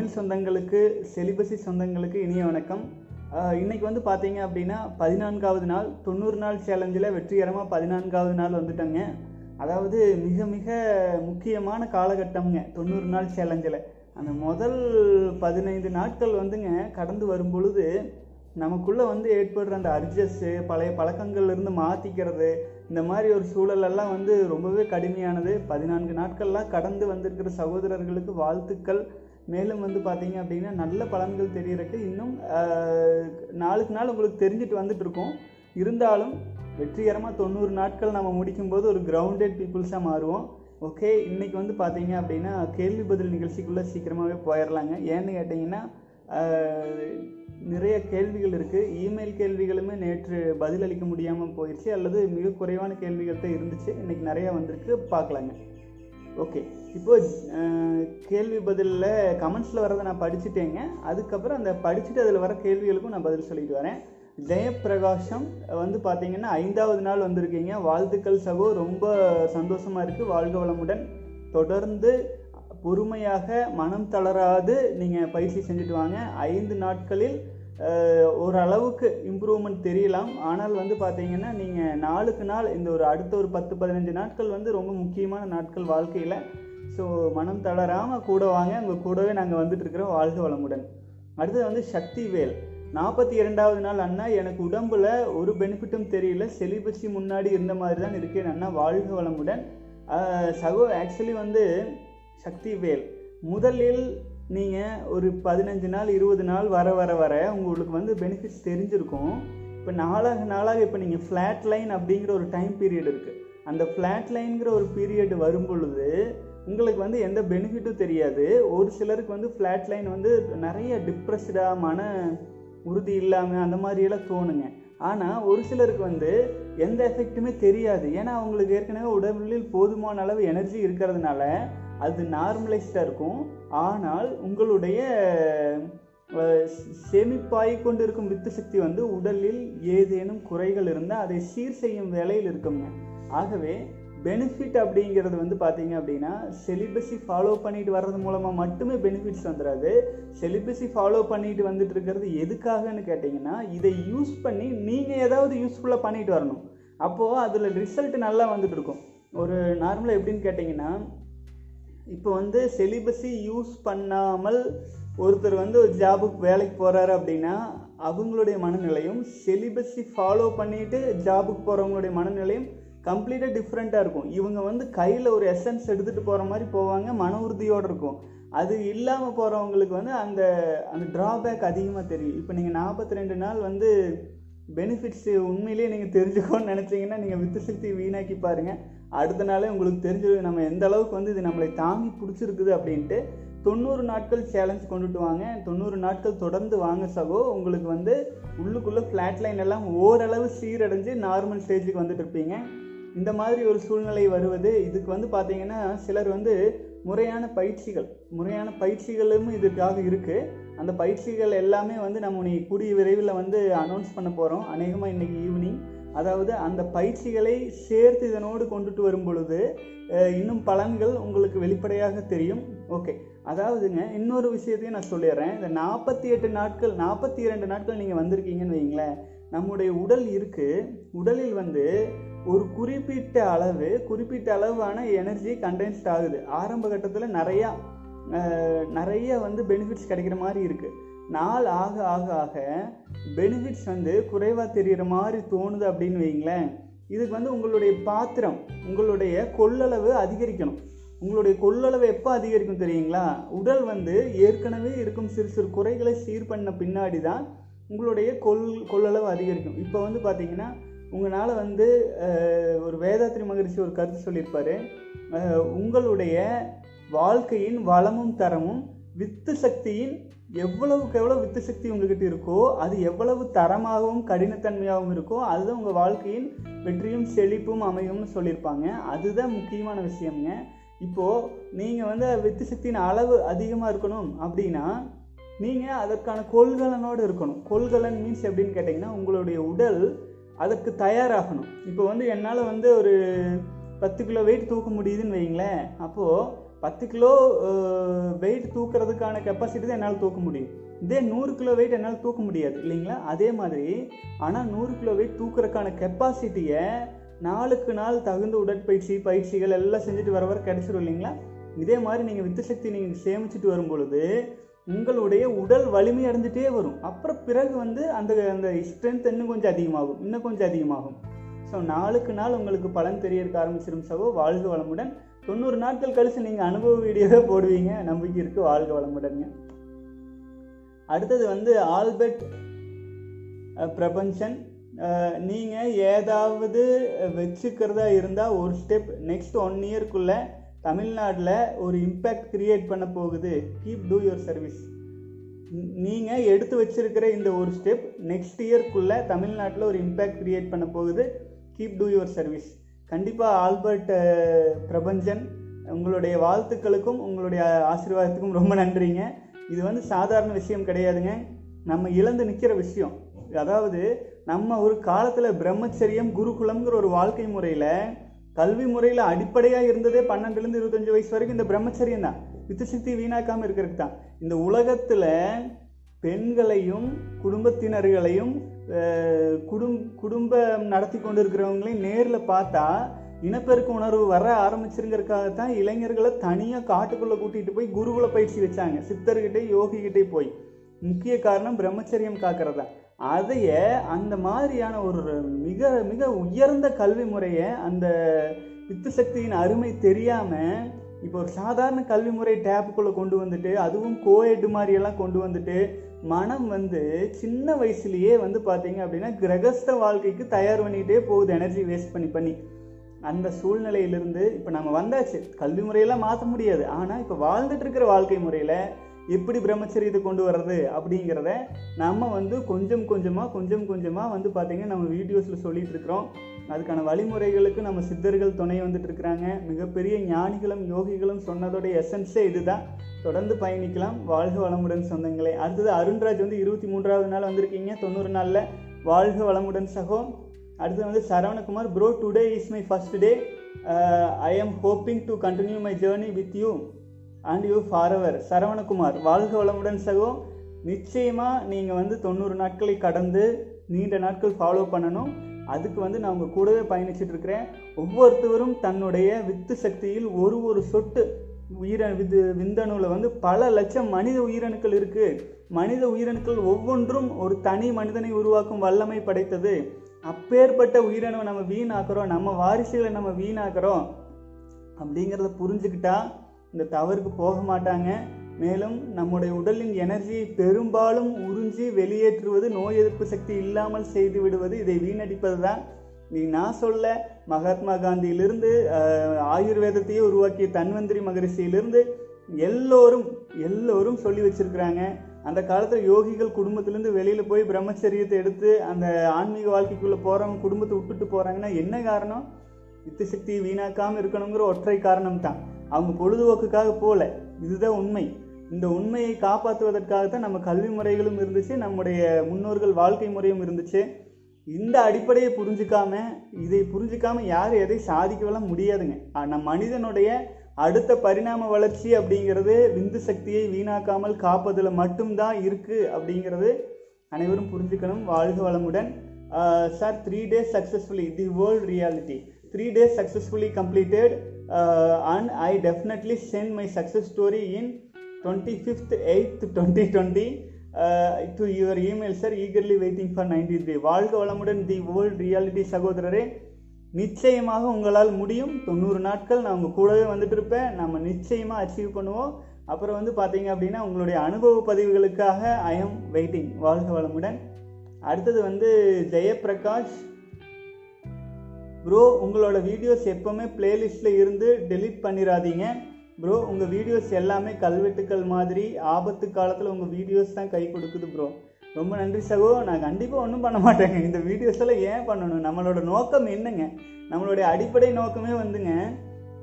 தமிழ் சொந்தங்களுக்கு செலிபசி சொந்தங்களுக்கு இனிய வணக்கம். இன்றைக்கி வந்து பார்த்தீங்க அப்படின்னா பதினான்காவது நாள் தொண்ணூறு நாள் சேலஞ்சில் வெற்றிகரமாக பதினான்காவது நாள் வந்துட்டோங்க. அதாவது மிக மிக முக்கியமான காலகட்டம்ங்க தொண்ணூறு நாள் சேலஞ்சில். அந்த முதல் பதினைந்து நாட்கள் வந்துங்க கடந்து வரும் பொழுது நமக்குள்ளே வந்து ஏற்படுற அந்த அர்ஜஸ்ஸு பழைய பழக்கங்கள்ல இருந்து மாற்றிக்கிறது இந்த மாதிரி ஒரு சூழலெல்லாம் வந்து ரொம்பவே கடுமையானது. பதினான்கு நாட்கள்லாம் கடந்து வந்திருக்கிற சகோதரர்களுக்கு வாழ்த்துக்கள். மேலும் வந்து பார்த்தீங்க அப்படின்னா நல்ல பலன்கள் தெரிகிறக்கு இன்னும் நாளுக்கு நாள் உங்களுக்கு தெரிஞ்சுட்டு வந்துட்டு இருக்கோம். இருந்தாலும் வெற்றிகரமாக தொண்ணூறு நாட்கள் நம்ம முடிக்கும்போது ஒரு கிரவுண்டட் பீப்புள்ஸாக மாறுவோம். ஓகே இன்றைக்கி வந்து பார்த்தீங்க அப்படின்னா கேள்வி பதில் நிகழ்ச்சிக்குள்ளே சீக்கிரமாகவே போயிடலாங்க ஏன்னு கேட்டிங்கன்னா நிறைய கேள்விகள் இருக்குது இமெயில் கேள்விகளுமே நேற்று பதிலளிக்க முடியாமல் போயிடுச்சு அல்லது மிக குறைவான கேள்விகள் தான் இருந்துச்சு. இன்னைக்கு நிறையா வந்திருக்கு. பார்க்கலாங்க. ஓகே இப்போ கேள்வி பதிலில் கமெண்ட்ஸில் வரதை நான் படிச்சுட்டேங்க. அதுக்கப்புறம் அந்த படிச்சுட்டு அதில் வர கேள்விகளுக்கும் நான் பதில் சொல்லிட்டு வரேன். ஜெயப்பிரகாஷம் வந்து பார்த்தீங்கன்னா ஐந்தாவது நாள் வந்திருக்கீங்க. வாழ்த்துக்கள் சகோ. ரொம்ப சந்தோஷமாக இருக்குது வாழ்க வளமுடன். தொடர்ந்து பொறுமையாக மனம் தளராது. நீங்கள் பயிற்சி செஞ்சுட்டு வாங்க. ஐந்து நாட்களில் ஓரளவுக்கு இம்ப்ரூவ்மெண்ட் தெரியலாம். ஆனால் வந்து பார்த்தீங்கன்னா நீங்கள் நாளுக்கு நாள் இந்த ஒரு அடுத்த ஒரு பத்து பதினஞ்சு நாட்கள் வந்து ரொம்ப முக்கியமான நாட்கள் வாழ்க்கையில். ஸோ மனம் தளராமல் கூட வாங்க உங்கள் கூடவே நாங்கள் வந்துட்டு இருக்கிறோம். வாழ்க வளமுடன். அடுத்தது வந்து சக்தி வேல். நாற்பத்தி இரண்டாவது நாள் அண்ணா எனக்கு உடம்புல ஒரு பெனிஃபிட்டும் தெரியல. செலிபஸி முன்னாடி இருந்த மாதிரி தான் இருக்கேன் அண்ணா. வாழ்க வளமுடன். சகோ ஆக்சுவலி வந்து சக்தி வேல். முதலில் நீங்கள் ஒரு பதினஞ்சு நாள் இருபது நாள் வர வர வர உங்களுக்கு வந்து பெனிஃபிட்ஸ் தெரிஞ்சிருக்கும். இப்போ நாளாக நாளாக இப்போ நீங்கள் ஃப்ளாட் லைன் அப்படிங்கிற ஒரு டைம் பீரியட் இருக்குது அந்த ஃப்ளாட் லைன்கிற ஒரு பீரியட் வரும் பொழுது உங்களுக்கு வந்து எந்த பெனிஃபிட்டும் தெரியாது. ஒரு சிலருக்கு வந்து ஃப்ளாட் லைன் வந்து நிறைய டிப்ரெஸ்டாக மன உறுதி இல்லாமல் அந்த மாதிரியெல்லாம் தோணுங்க. ஆனால் ஒரு சிலருக்கு வந்து எந்த எஃபெக்ட்டுமே தெரியாது. ஏன்னா அவங்களுக்கு ஏற்கனவே உடலில் போதுமான அளவு எனர்ஜி இருக்கிறதுனால அது நார்மலைஸ்டாக இருக்கும். ஆனால் உங்களுடைய அஹ், சேமிப்பாய் கொண்டிருக்கும் வித்து சக்தி வந்து உடலில் ஏதேனும் குறைகள் இருந்தால் அதை சீர் செய்யும் வேலையில் இருக்குங்க. ஆகவே பெனிஃபிட் அப்படிங்கிறது வந்து பார்த்தீங்க அப்படின்னா செலிபஸி ஃபாலோ பண்ணிட்டு வர்றது மூலமாக மட்டுமே பெனிஃபிட்ஸ் வந்துடாது செலிபஸி ஃபாலோ பண்ணிட்டு வந்துட்டு இருக்கிறது எதுக்காகன்னு கேட்டிங்கன்னா இதை யூஸ் பண்ணி நீங்கள் ஏதாவது யூஸ்ஃபுல்லாக பண்ணிட்டு வரணும். அப்போது அதில் ரிசல்ட் நல்லா வந்துட்டு இருக்கும். ஒரு நார்மலாக எப்படின்னு கேட்டிங்கன்னா இப்போ வந்து செலிபஸி யூஸ் பண்ணாமல் ஒருத்தர் வந்து ஒரு ஜாபுக்கு வேலைக்கு போகிறாரு அப்படின்னா அவங்களுடைய மனநிலையும் செலிபஸி ஃபாலோ பண்ணிட்டு ஜாபுக்கு போகிறவங்களுடைய மனநிலையும் கம்ப்ளீட்டாக டிஃப்ரெண்ட்டாக இருக்கும். இவங்க வந்து கையில் ஒரு எசன்ஸ் எடுத்துகிட்டு போகிற மாதிரி போவாங்க மன உறுதியோடு இருக்கும். அது இல்லாமல் போகிறவங்களுக்கு வந்து அந்த அந்த ட்ராபேக் அதிகமாக தெரியும். இப்போ நீங்கள் நாற்பத்தி ரெண்டு நாள் வந்து பெனிஃபிட்ஸ் உண்மையிலேயே நீங்கள் தெரிஞ்சுக்கோன்னு நினச்சிங்கன்னா நீங்கள் வித்து சக்தி வீணாக்கி பாருங்கள் அடுத்த நாளே உங்களுக்கு தெரிஞ்சிடும் நம்ம எந்த அளவுக்கு வந்து இது நம்மளை தாங்கி பிடிச்சிருக்குது அப்படின்ட்டு தொண்ணூறு நாட்கள் சேலஞ்ச் கொண்டுட்டு வாங்க. தொண்ணூறு நாட்கள் தொடர்ந்து வாங்க சகோ. உங்களுக்கு வந்து உள்ளுக்குள்ளே ஃப்ளாட் லைன் எல்லாம் ஓரளவு சீரடைஞ்சு நார்மல் ஸ்டேஜுக்கு வந்துட்டு இருப்பீங்க. இந்த மாதிரி ஒரு சூழ்நிலை வருவது இதுக்கு வந்து பார்த்தீங்கன்னா சிலர் வந்து முறையான பயிற்சிகள் முறையான பயிற்சிகளும் இதுக்காக இருக்குது அந்த பயிற்சிகள் எல்லாமே வந்து நம்ம இன்னைக்கு கூடிய விரைவில் வந்து அனௌன்ஸ் பண்ண போகிறோம் அநேகமாக இன்றைக்கி ஈவினிங் அதாவது அந்த பயிற்சிகளை சேர்த்து இதனோடு கொண்டுட்டு வரும் பொழுது இன்னும் பலன்கள் உங்களுக்கு வெளிப்படையாக தெரியும். ஓகே. அதாவதுங்க இன்னொரு விஷயத்தையும் நான் சொல்லிடுறேன். இந்த நாற்பத்தி எட்டு நாட்கள் நாற்பத்தி இரண்டு நாட்கள் நீங்கள் வந்திருக்கீங்கன்னு வைங்களேன் நம்முடைய உடல் இருக்குது உடலில் வந்து ஒரு குறிப்பிட்ட அளவு குறிப்பிட்ட அளவான எனர்ஜி கண்டென்ஸ்ட் ஆகுது. ஆரம்ப கட்டத்தில் நிறையா நிறைய வந்து பெனிஃபிட்ஸ் கிடைக்கிற மாதிரி இருக்குது நாள் ஆக ஆக ஆக பெனிஃபிட்ஸ் வந்து குறைவாக தெரிகிற மாதிரி தோணுது அப்படின்னு வைங்களேன் இதுக்கு வந்து உங்களுடைய பாத்திரம் உங்களுடைய கொள்ளளவு அதிகரிக்கணும். உங்களுடைய கொள்ளளவு எப்போ அதிகரிக்கும் தெரியுங்களா? உடல் வந்து ஏற்கனவே இருக்கும் சிறு சிறு குறைகளை சீர் பண்ண பின்னாடி தான் உங்களுடைய கொள் கொள்ளளவு அதிகரிக்கும். இப்போ வந்து பார்த்தீங்கன்னா உங்களால் வந்து ஒரு வேதாத்ரி மகரிஷி ஒரு கருத்து சொல்லியிருப்பார். உங்களுடைய வாழ்க்கையின் வளமும் தரமும் வித்து சக்தியின் எவ்வளவுக்கு எவ்வளோ வித்து சக்தி உங்ககிட்ட இருக்கோ அது எவ்வளவு தரமாகவும் கடினத்தன்மையாகவும் இருக்கோ அதுதான் உங்கள் வாழ்க்கையின் வெற்றியும் செழிப்பும் அமையும்னு சொல்லியிருப்பாங்க. அதுதான் முக்கியமான விஷயம்ங்க. இப்போது நீங்கள் வந்து வித்து சக்தியின் அளவு அதிகமாக இருக்கணும் அப்படின்னா நீங்கள் அதற்கான கொள்கலனோடு இருக்கணும். கொள்கலன் மீன்ஸ் எப்படின்னு கேட்டிங்கன்னா உங்களுடைய உடல் அதற்கு தயாராகணும். இப்போ வந்து என்னால் வந்து ஒரு பத்து கிலோ வெயிட் தூக்க முடியுதுன்னு வைங்களேன் அப்போது பத்து கிலோ வெயிட் தூக்குறதுக்கான கெப்பாசிட்டி தான் என்னால் தூக்க முடியும். இதே நூறு கிலோ வெயிட் என்னால் தூக்க முடியாது இல்லைங்களா? அதே மாதிரி ஆனால் நூறு கிலோ வெயிட் தூக்குறதுக்கான கெப்பாசிட்டியை நாளுக்கு நாள் தகுந்த உடற்பயிற்சி பயிற்சிகள் எல்லாம் செஞ்சுட்டு வர வர கிடைச்சிரும் இல்லைங்களா? இதே மாதிரி நீங்கள் வித்து சக்தி நீங்கள் சேமிச்சுட்டு வரும் பொழுது உங்களுடைய உடல் வலிமை அடைஞ்சிட்டே வரும். அப்புறம் பிறகு வந்து அந்த அந்த ஸ்ட்ரென்த் இன்னும் கொஞ்சம் அதிகமாகும் இன்னும் கொஞ்சம் அதிகமாகும். ஸோ நாளுக்கு நாள் உங்களுக்கு பலன் தெரிய ஆரம்பிச்சிடும் சகோ. வாழ்க வளமுடன். தொண்ணூறு நாட்கள் கழிச்சு நீங்கள் அனுபவ வீடியோவே போடுவீங்க. நம்பிக்கை இருக்குது வாழ்க வளமுடன்ங்க. அடுத்தது வந்து ஆல்பர்ட் பிரபஞ்சன். நீங்கள் ஏதாவது வச்சுக்கிறதா இருந்தால் ஒரு ஸ்டெப் நெக்ஸ்ட் ஒன் இயர்க்குள்ளே தமிழ்நாட்டில் ஒரு இம்பேக்ட் கிரியேட் பண்ண போகுது. கீப் டூ யுவர் சர்வீஸ் நீங்கள் எடுத்து வச்சிருக்கிற இந்த ஒரு ஸ்டெப் நெக்ஸ்ட் இயர்க்குள்ளே தமிழ்நாட்டில் ஒரு இம்பேக்ட் கிரியேட் பண்ண போகுது. கீப் டூ யுவர் சர்வீஸ் கண்டிப்பாக ஆல்பர்ட் பிரபஞ்சன் உங்களுடைய வாழ்த்துக்களுக்கும் உங்களுடைய ஆசீர்வாதத்துக்கும் ரொம்ப நன்றிங்க. இது வந்து சாதாரண விஷயம் கிடையாதுங்க. நம்ம இழந்து நிற்கிற விஷயம். அதாவது நம்ம ஒரு காலத்தில் பிரம்மச்சரியம் குருகுலம்ங்கிற ஒரு வாழ்க்கை முறையில் கல்வி முறையில் அடிப்படையாக இருந்ததே பன்னெண்டுலேருந்து இருபத்தஞ்சு வயசு வரைக்கும் இந்த பிரம்மச்சரியம் தான். வித்துசக்தி வீணாக்காமல் இருக்கிறதுக்கு தான். இந்த உலகத்தில் பெண்களையும் குடும்பத்தினர்களையும் குடும் குடும்பம் நடத்தி கொண்டு இருக்கிறவங்களையும் நேரில் பார்த்தா இனப்பெருக்க உணர்வு வர ஆரம்பிச்சிருங்கிறதுக்காகத்தான் இளைஞர்களை தனியாக காட்டுக்குள்ளே கூட்டிகிட்டு போய் குருகுல பயிற்சி வச்சாங்க. சித்தர்கிட்டே யோகிக்கிட்டே போய். முக்கிய காரணம் பிரம்மச்சரியம் காக்கிறதா. அதைய அந்த மாதிரியான ஒரு மிக மிக உயர்ந்த கல்வி முறையை அந்த பித்து சக்தியின் அருமை தெரியாமல் இப்போ ஒரு சாதாரண கல்வி முறை டேப்புக்குள்ளே கொண்டு வந்துட்டு அதுவும் கோஎட் மாதிரியெல்லாம் கொண்டு வந்துட்டு மனம் வந்து சின்ன வயசுலயே வந்து பார்த்தீங்க அப்படின்னா கிரகஸ்த வாழ்க்கைக்கு தயார் பண்ணிக்கிட்டே போகுது எனர்ஜி வேஸ்ட் பண்ணி பண்ணி. அந்த சூழ்நிலையிலிருந்து இப்போ நம்ம வந்தாச்சு. கல்வி முறையெல்லாம் மாற்ற முடியாது. ஆனால் இப்போ வாழ்ந்துட்டு இருக்கிற வாழ்க்கை முறையில் எப்படி பிரம்மச்சரியத்தை கொண்டு வர்றது அப்படிங்கிறத நம்ம வந்து கொஞ்சம் கொஞ்சமாக கொஞ்சம் கொஞ்சமாக வந்து பார்த்தீங்கன்னா நம்ம வீடியோஸில் சொல்லிகிட்டு இருக்கிறோம். அதுக்கான வழிமுறைகளுக்கு நம்ம சித்தர்கள் துணை வந்துட்டு இருக்கிறாங்க. மிகப்பெரிய ஞானிகளும் யோகிகளும் சொன்னதோடைய எசன்ஸே இதுதான். தொடர்ந்து பயணிக்கலாம். வாழ்க வளமுடன் சொந்தங்களே. அடுத்தது அருண்ராஜ் வந்து இருபத்தி மூன்றாவது நாள் வந்திருக்கீங்க. தொண்ணூறு நாளில் வாழ்க வளமுடன் சகோ. அடுத்தது வந்து Saravanakumar bro today is my first day I am hoping to continue my journey with you and you forever Saravanakumar வாழ்க வளமுடன் சகோ. நிச்சயமாக நீங்கள் வந்து தொண்ணூறு நாட்களை கடந்து நீண்ட நாட்கள் ஃபாலோ பண்ணணும். அதுக்கு வந்து நான் உங்கள் கூடவே பயணிச்சுட்டு இருக்கிறேன். ஒவ்வொருத்தவரும் தன்னுடைய வித்து சக்தியில் ஒரு ஒரு சொட்டு உயிர விது விந்தணுவில் வந்து பல லட்சம் மனித உயிரணுக்கள் இருக்குது மனித உயிரணுக்கள் ஒவ்வொன்றும் ஒரு தனி மனிதனை உருவாக்கும் வல்லமை படைத்தது. அப்பேற்பட்ட உயிரணுவை நம்ம வீணாக்குறோம் நம்ம வாரிசுகளை நம்ம வீணாக்குறோம். அப்படிங்கிறத புரிஞ்சுக்கிட்டா இந்த தவறுக்கு போக மாட்டாங்க. மேலும் நம்முடைய உடலின் எனர்ஜியை பெரும்பாலும் உறிஞ்சி வெளியேற்றுவது நோய் எதிர்ப்பு சக்தி இல்லாமல் செய்து விடுவது இதை வீணடிப்பது தான் நீ நான் சொல்ல மகாத்மா காந்தியிலிருந்து ஆயுர்வேதத்தையே உருவாக்கிய தன்வந்திரி மகரிஷியிலிருந்து எல்லோரும் எல்லோரும் சொல்லி வச்சிருக்கிறாங்க. அந்த காலத்தில் யோகிகள் குடும்பத்திலேருந்து வெளியில் போய் பிரம்மச்சரியத்தை எடுத்து அந்த ஆன்மீக வாழ்க்கைக்குள்ளே போகிறவங்க குடும்பத்தை விட்டுட்டு போகிறாங்கன்னா என்ன காரணம்? வித்து சக்தியை வீணாக்காமல் இருக்கணுங்கிற ஒற்றை காரணம் தான் அவங்க பொழுதுபோக்குக்காக போகல இதுதான் உண்மை. இந்த உண்மையை காப்பாற்றுவதற்காகத்தான் நம்ம கல்வி முறைகளும் இருந்துச்சு நம்முடைய முன்னோர்கள் வாழ்க்கை முறையும் இருந்துச்சு. இந்த அடிப்படையை புரிஞ்சுக்காம இதை புரிஞ்சுக்காம யாரும் எதை சாதிக்கலாம் முடியாதுங்க. ஆனா மனிதனுடைய அடுத்த பரிணாம வளர்ச்சி அப்படிங்கிறது விந்து சக்தியை வீணாக்காமல் காப்பதில் மட்டும்தான் இருக்குது அப்படிங்கிறது அனைவரும் புரிஞ்சுக்கணும். வாழ்க வளமுடன். Sir three days successfully the world reality three days successfully completed and I definitely sent my success story in twenty fifth eighth twenty twenty to your email sir eagerly waiting for ninety three வாழ்க வளமுடன் தி world reality சகோதரரே. நிச்சயமாக உங்களால் முடியும். தொண்ணூறு நாட்கள் நான் உங்கள் கூடவே வந்துட்டு இருப்பேன் நம்ம நிச்சயமாக அச்சீவ் பண்ணுவோம். அப்புறம் வந்து பார்த்தீங்க அப்படின்னா உங்களுடைய அனுபவ பதிவுகளுக்காக ஐ எம் வெயிட்டிங் வாழ்க வளமுடன். அடுத்தது வந்து ஜெயபிரகாஷ் ப்ரோ உங்களோட வீடியோஸ் எப்போவுமே பிளேலிஸ்ட்டில் இருந்து டெலீட் பண்ணிடாதீங்க ப்ரோ உங்கள் வீடியோஸ் எல்லாமே கல்வெட்டுக்கள் மாதிரி ஆபத்து காலத்தில் உங்கள் வீடியோஸ் தான் கை கொடுக்குது ப்ரோ ரொம்ப நன்றி சகோ. நான் கண்டிப்பாக ஒன்றும் பண்ண மாட்டேங்க. இந்த வீடியோஸ் எல்லாம் ஏன் பண்ணணும்? நம்மளோட நோக்கம் என்னங்க? நம்மளுடைய அடிப்படை நோக்கமே வந்துங்க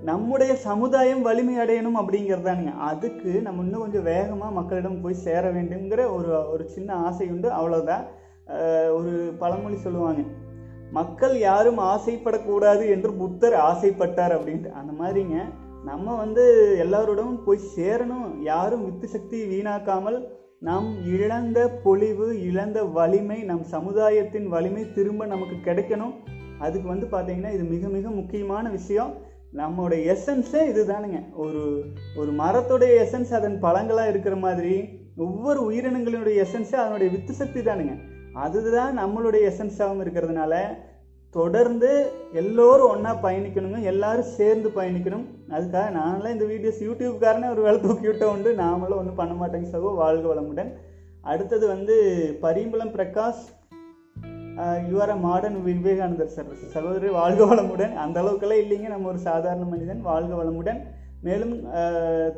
நம்முடைய சமுதாயம் வலிமை அடையணும் அப்படிங்கிறதானுங்க. அதுக்கு நம்ம இன்னும் கொஞ்சம் வேகமாக மக்களிடம் போய் சேர வேண்டுங்கிற ஒரு ஒரு சின்ன ஆசை உண்டு அவ்வளோதான் ஒரு பழமொழி சொல்லுவாங்க. மக்கள் யாரும் ஆசைப்படக்கூடாது என்று புத்தர் ஆசைப்பட்டார் அப்படின்ட்டு. அந்த மாதிரிங்க. நம்ம வந்து எல்லாரோடவும் போய் சேரணும். யாரும் வித்து சக்தி வீணாக்காமல் நாம் இழந்த பொலிவு இழந்த வலிமை நம் சமுதாயத்தின் வலிமை திரும்ப நமக்கு கிடைக்கணும். அதுக்கு வந்து பார்த்தீங்கன்னா இது மிக மிக முக்கியமான விஷயம். நம்மளோட எசன்ஸே இதுதானுங்க. ஒரு ஒரு மரத்துடைய எசன்ஸ் அதன் பழங்களாக இருக்கிற மாதிரி ஒவ்வொரு உயிரினங்களினுடைய எசன்ஸே அதனுடைய வித்து சக்தி தானுங்க. அதுதான் நம்மளுடைய எசன்ஸாகவும் இருக்கிறதுனால தொடர்ந்து எல்லோரும் ஒன்றா பயணிக்கணுங்க எல்லாரும் சேர்ந்து பயணிக்கணும். அதுக்காக நான்லாம் இந்த வீடியோஸ் யூடியூப்காரனே ஒரு வேலை தூக்கி விட்ட உண்டு. நாமளும் ஒன்றும் பண்ண மாட்டேங்க சகோ வாழ்க வளமுடன். அடுத்தது வந்து Parimbalam Prakash you are a modern Vivekanandar sir சகோதரி வாழ்க வளமுடன். அந்த அளவுக்கெல்லாம் இல்லைங்க. நம்ம ஒரு சாதாரண மனிதன் வாழ்க வளமுடன். மேலும்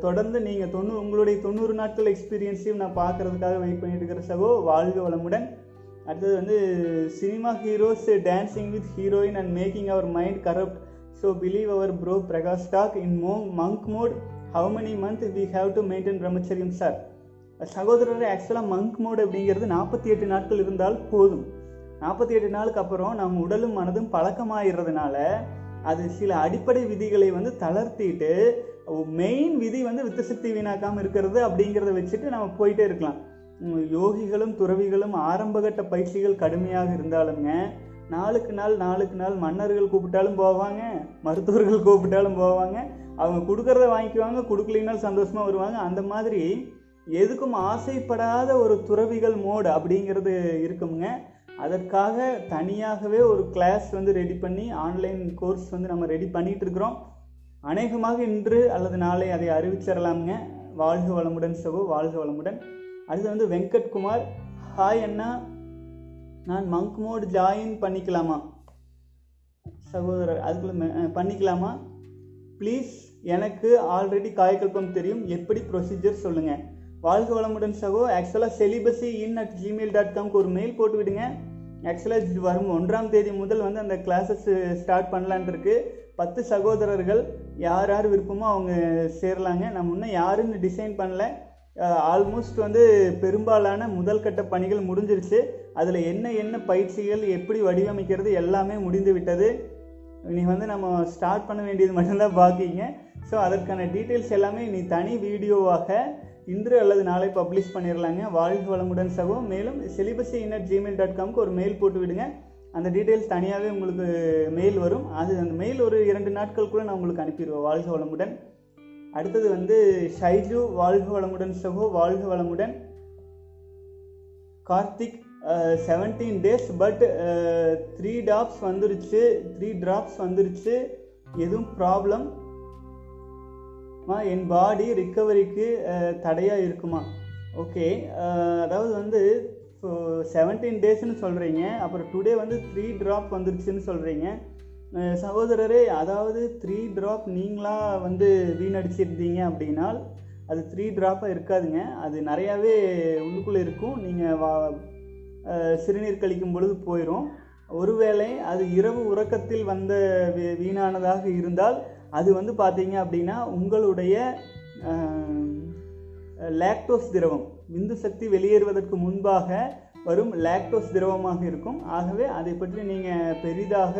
தொடர்ந்து நீங்கள் தொண்ணூ உங்களுடைய தொண்ணூறு நாட்கள் எக்ஸ்பீரியன்ஸையும் நான் பார்க்கறதுக்காக வெயிட் பண்ணிட்டு இருக்கிற சகோ வாழ்க வளமுடன். அடுத்தது வந்து cinema heroes dancing with heroine and making our mind corrupt so believe our bro Prakash talk in mo monk mode how many month we have to maintain brahmacharyam sir சகோதரர் ஆக்சுவலாக மங்க் மோட் அப்படிங்கிறது நாற்பத்தி எட்டு நாட்கள் இருந்தால் போதும். நாற்பத்தி எட்டு நாளுக்கு அப்புறம் நம் உடலும் மனதும் பழக்கமாகிறதுனால அது சில அடிப்படை விதிகளை வந்து தளர்த்திட்டு மெயின் விதி வந்து வித்த சக்தி வீணாக்காமல் இருக்கிறது அப்படிங்கிறத வச்சுட்டு நம்ம போயிட்டே இருக்கலாம். யோகிகளும் துறவிகளும் ஆரம்பகட்ட பயிற்சிகள் கடுமையாக இருந்தாலுங்க நாளுக்கு நாள் நாளுக்கு நாள் மன்னர்கள் கூப்பிட்டாலும் போவாங்க மருத்துவர்கள் கூப்பிட்டாலும் போவாங்க. அவங்க கொடுக்கறத வாங்கிக்குவாங்க கொடுக்கலினாலும் சந்தோஷமாக வருவாங்க. அந்த மாதிரி எதுக்கும் ஆசைப்படாத ஒரு துறவிகள் மோடு அப்படிங்கிறது இருக்குங்க அதற்காக தனியாகவே ஒரு கிளாஸ் வந்து ரெடி பண்ணி ஆன்லைன் கோர்ஸ் வந்து நம்ம ரெடி பண்ணிகிட்டு இருக்கிறோம். அநேகமாக இன்று அல்லது நாளை அதை அறிவிச்சிடலாமுங்க. வாழ்க வளமுடன் சகோ வாழ்க வளமுடன். அடுத்து வந்து வெங்கட்குமார். ஹாய் அண்ணா. நான் மங்க் மோடு ஜாயின் பண்ணிக்கலாமா? சகோதரர் அதுக்குள்ள பண்ணிக்கலாமா? ப்ளீஸ் எனக்கு ஆல்ரெடி காயக்கல்பம் தெரியும். எப்படி ப்ரொசீஜர் சொல்லுங்கள் வாழ்க வளமுடன் சகோ. ஆக்சுவலாக celibacy in at Gmail dot காம்க்கு ஒரு மெயில் போட்டு விடுங்க ஆக்சுவலாக வரும் ஒன்றாம் தேதி முதல் வந்து அந்த கிளாஸஸ் ஸ்டார்ட் பண்ணலான்ட்டு இருக்கு. பத்து சகோதரர்கள் யார் யார் விருப்பமோ அவங்க சேரலாங்க. நம்ம இன்னும் யாருன்னு டிசைன் பண்ணல. ஆல்மோஸ்ட் வந்து பெரும்பாலான முதல் கட்ட பணிகள் முடிஞ்சிருச்சு. அதில் என்ன என்ன பயிற்சிகள் எப்படி வடிவமைக்கிறது எல்லாமே முடிந்து விட்டது. இனி வந்து நம்ம ஸ்டார்ட் பண்ண வேண்டியது மட்டும்தான் பாக்கிங்க. ஸோ அதற்கான டீட்டெயில்ஸ் எல்லாமே இனி தனி வீடியோவாக இன்று அல்லது நாளை பப்ளிஷ் பண்ணிடலாங்க வாழ்க வளமுடன் சகோ. மேலும் செலிபஸி இன்னட் ஜிமெயில் டாட் காம்க்கு ஒரு மெயில் போட்டு விடுங்க. அந்த டீட்டெயில்ஸ் தனியாகவே உங்களுக்கு மெயில் வரும். அது அந்த மெயில் ஒரு இரண்டு நாட்களுக்குள்ளே நான் உங்களுக்கு அனுப்பிடுவேன். வாழ்க வளமுடன். அடுத்தது வந்து ஷைஜு வாழ்க வளமுடன் சகோ வாழ்க வளமுடன். Karthik seventeen days but three drops வந்துருச்சு த்ரீ ட்ராப்ஸ் வந்துருச்சு. எதுவும் ப்ராப்ளம் என் பாடி ரிக்கவரிக்கு தடையாக இருக்குமா? ஓகே அதாவது வந்து செவன்டீன் டேஸ்னு சொல்கிறீங்க அப்புறம் டுடே வந்து த்ரீ ட்ராப் வந்துருச்சுன்னு சொல்கிறீங்க சகோதரரே அதாவது த்ரீ ட்ராப் நீங்களாக வந்து வீணடிச்சிருந்தீங்க அப்படின்னால் அது த்ரீ ட்ராப்பாக இருக்காதுங்க. அது நிறையாவே உள்ளுக்குள்ளே இருக்கும். நீங்கள் வா சிறுநீர் கழிக்கும் பொழுது போயிடும் ஒருவேளை அது இரவு உறக்கத்தில் வந்த வீ- வீணானதாக இருந்தால் அது வந்து பார்த்தீங்க அப்படின்னா உங்களுடைய லாக்டோஸ் திரவம் விந்து சக்தி வெளியேறுவதற்கு முன்பாக வரும் லாக்டோஸ் திரவமாக இருக்கும். ஆகவே அதை பற்றி நீங்கள் பெரிதாக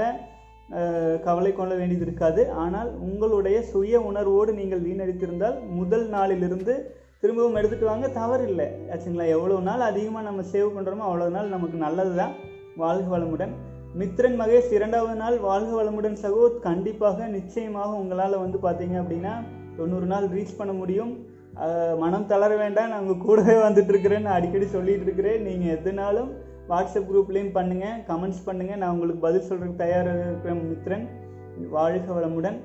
கவலை கொள்ள வேண்டியது இருக்காது. ஆனால் உங்களுடைய சுய உணர்வோடு நீங்கள் வீணடித்திருந்தால் முதல் நாளிலிருந்து திரும்பவும் எடுத்துகிட்டு வாங்க தவறில்லை. ஆச்சுங்களா? எவ்வளோ நாள் அதிகமாக நம்ம சேவ் பண்ணுறோமோ அவ்வளோ நாள் நமக்கு நல்லது தான் வாழ்க வளமுடன். மித்ரன் மகேஷ் இரண்டாவது நாள் வாழ்க வளமுடன் சகோ. கண்டிப்பாக நிச்சயமாக உங்களால் வந்து பார்த்தீங்க அப்படின்னா தொண்ணூறு நாள் ரீச் பண்ண முடியும். மனம் தளர வேண்டாம். நான் உங்கள் கூடவே வந்துட்டு இருக்கிறேன்னு அடிக்கடி சொல்லிட்டு இருக்கிறேன். நீங்கள் எதுனாலும் வாட்ஸ்அப் குரூப்லேயும் பண்ணுங்கள் கமெண்ட்ஸ் பண்ணுங்கள் நான் உங்களுக்கு பதில் சொல்கிறதுக்கு தயாராக இருக்கிறேன் மித்ரன் வாழ்க வளமுடன்.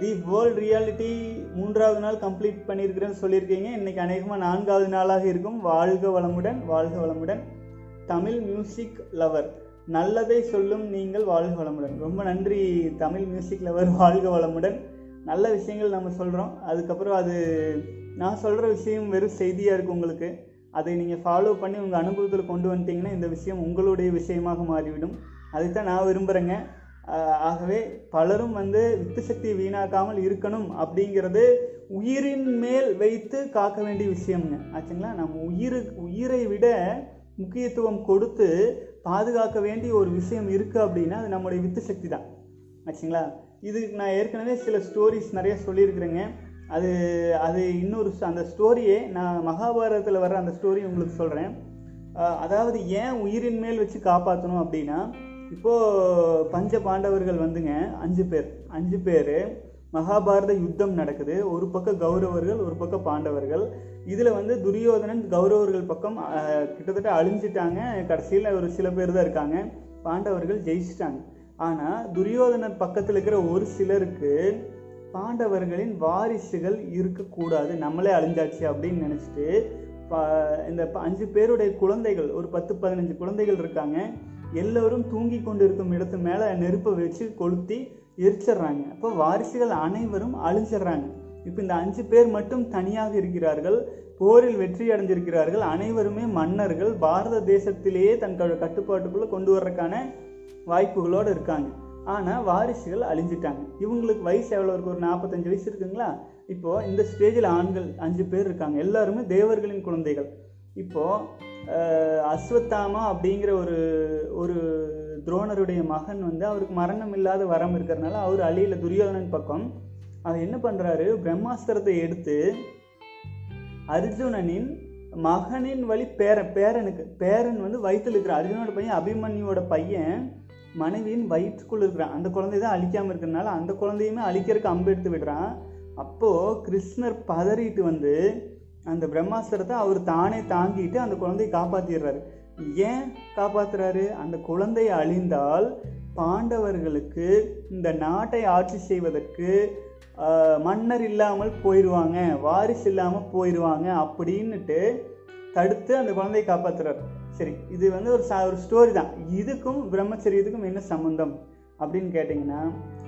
தி வேர்ல்ட் ரியாலிட்டி மூன்றாவது நாள் கம்ப்ளீட் பண்ணியிருக்கிறேன்னு சொல்லியிருக்கீங்க. இன்றைக்கி அநேகமாக நான்காவது நாளாக இருக்கும். வாழ்க வளமுடன் வாழ்க வளமுடன். தமிழ் மியூசிக் லவர் நல்லதை சொல்லும் நீங்கள் வாழ்க வளமுடன். ரொம்ப நன்றி தமிழ் மியூசிக் லவர் வாழ்க வளமுடன். நல்ல விஷயங்கள் நம்ம சொல்கிறோம் அதுக்கப்புறம் அது நான் சொல்கிற விஷயம் வெறும் செய்தியாக இருக்குது உங்களுக்கு. அதை நீங்கள் ஃபாலோ பண்ணி உங்கள் அனுபவத்தில் கொண்டு வந்துட்டீங்கன்னா இந்த விஷயம் உங்களுடைய விஷயமாக மாறிவிடும். அதைத்தான் நான் விரும்புகிறேங்க ஆகவே பலரும் வந்து வித்து சக்தியை வீணாக்காமல் இருக்கணும் அப்படிங்கிறது உயிரின் மேல் வைத்து காக்க வேண்டிய விஷயம்ங்க. ஆச்சுங்களா? நம்ம உயிரு உயிரை விட முக்கியத்துவம் கொடுத்து பாதுகாக்க வேண்டிய ஒரு விஷயம் இருக்குது அப்படின்னா அது நம்முடைய வித்து சக்தி தான். ஆச்சுங்களா? இதுக்கு நான் ஏற்கனவே சில ஸ்டோரிஸ் நிறைய சொல்லியிருக்கிறேங்க. அது அது இன்னொரு அந்த ஸ்டோரியே நான் மகாபாரதத்தில் வர்ற அந்த ஸ்டோரி உங்களுக்கு சொல்கிறேன் அதாவது ஏன் உயிரின் மேல் வச்சு காப்பாற்றணும் அப்படின்னா இப்போது பஞ்ச பாண்டவர்கள் வந்துங்க அஞ்சு பேர். அஞ்சு பேர் மகாபாரத யுத்தம் நடக்குது. ஒரு பக்கம் கௌரவர்கள் ஒரு பக்கம் பாண்டவர்கள். இதில் வந்து துரியோதனன் கௌரவர்கள் பக்கம் கிட்டத்தட்ட அழிஞ்சிட்டாங்க. கடைசியில் ஒரு சில பேர் தான் இருக்காங்க. பாண்டவர்கள் ஜெயிச்சிட்டாங்க. ஆனால் துரியோதனர் பக்கத்தில் இருக்கிற ஒரு சிலருக்கு பாண்டவர்களின் வாரிசுகள் இருக்கக்கூடாது. நம்மளே அழிஞ்சாச்சு அப்படின்னு நினச்சிட்டு இந்த ப- அஞ்சு பேருடைய குழந்தைகள் ஒரு பத்து பதினஞ்சு குழந்தைகள் இருக்காங்க. எல்லோரும் தூங்கி கொண்டு இருக்கும் இடத்து மேலே நெருப்பை வச்சு கொளுத்தி எரிச்சிடுறாங்க. அப்போ வாரிசுகள் அனைவரும் அழிஞ்சிடுறாங்க. இப்போ இந்த அஞ்சு பேர் மட்டும் தனியாக இருக்கிறார்கள் போரில் வெற்றி அடைஞ்சிருக்கிறார்கள் அனைவருமே மன்னர்கள். பாரத தேசத்திலேயே தன் கட்டுப்பாட்டுக்குள்ளே கொண்டு வர்றதுக்கான வாய்ப்புகளோடு இருக்காங்க. ஆனால் வாரிசுகள் அழிஞ்சிட்டாங்க. இவங்களுக்கு வயசு எவ்வளோ இருக்கு? ஒரு நாற்பத்தஞ்சு வயசு இருக்குங்களா? இப்போது இந்த ஸ்டேஜில் ஆண்கள் அஞ்சு பேர் இருக்காங்க. எல்லாருமே தேவர்களின் குழந்தைகள். இப்போது அஸ்வத்தாமா அப்படிங்கிற ஒரு ஒரு துரோணருடைய மகன் வந்து அவருக்கு மரணம் இல்லாத வரம் இருக்கிறனால அவர் அழியில. துரியோதனன் பக்கம். அவர் என்ன பண்ணுறாரு பிரம்மாஸ்திரத்தை எடுத்து அர்ஜுனனின் மகனின் வழி பேரன் பேரனுக்கு பேரன் வந்து வயித்துல இருக்கிற அர்ஜுனோட பையன் அபிமன்யுவோட பையன் மனைவியின் வயிற்றுக்குள்ள இருக்கிறான். அந்த குழந்தை தான் அழிக்காமல் இருக்கிறனால அந்த குழந்தையுமே அழிக்கிறதுக்கு அம்பு எடுத்து விடுறான். அப்போது கிருஷ்ணர் பதறிட்டு வந்து அந்த பிரம்மாஸ்திரத்தை அவர் தானே தாங்கிட்டு அந்த குழந்தையை காப்பாற்றிடுறாரு ஏன் காப்பாற்றுறாரு அந்த குழந்தை அழிந்தால் பாண்டவர்களுக்கு இந்த நாட்டை ஆட்சி செய்வதற்கு மன்னர் இல்லாமல் போயிடுவாங்க வாரிசு இல்லாமல் போயிடுவாங்க அப்படின்னுட்டு தடுத்து அந்த குழந்தையை காப்பாத்துறாரு. சரி இது வந்து ஒரு சா ஒரு ஸ்டோரி தான். இதுக்கும் பிரம்மச்சரியத்துக்கும் என்ன சம்பந்தம்? அப்படின்னு கேட்டிங்கன்னா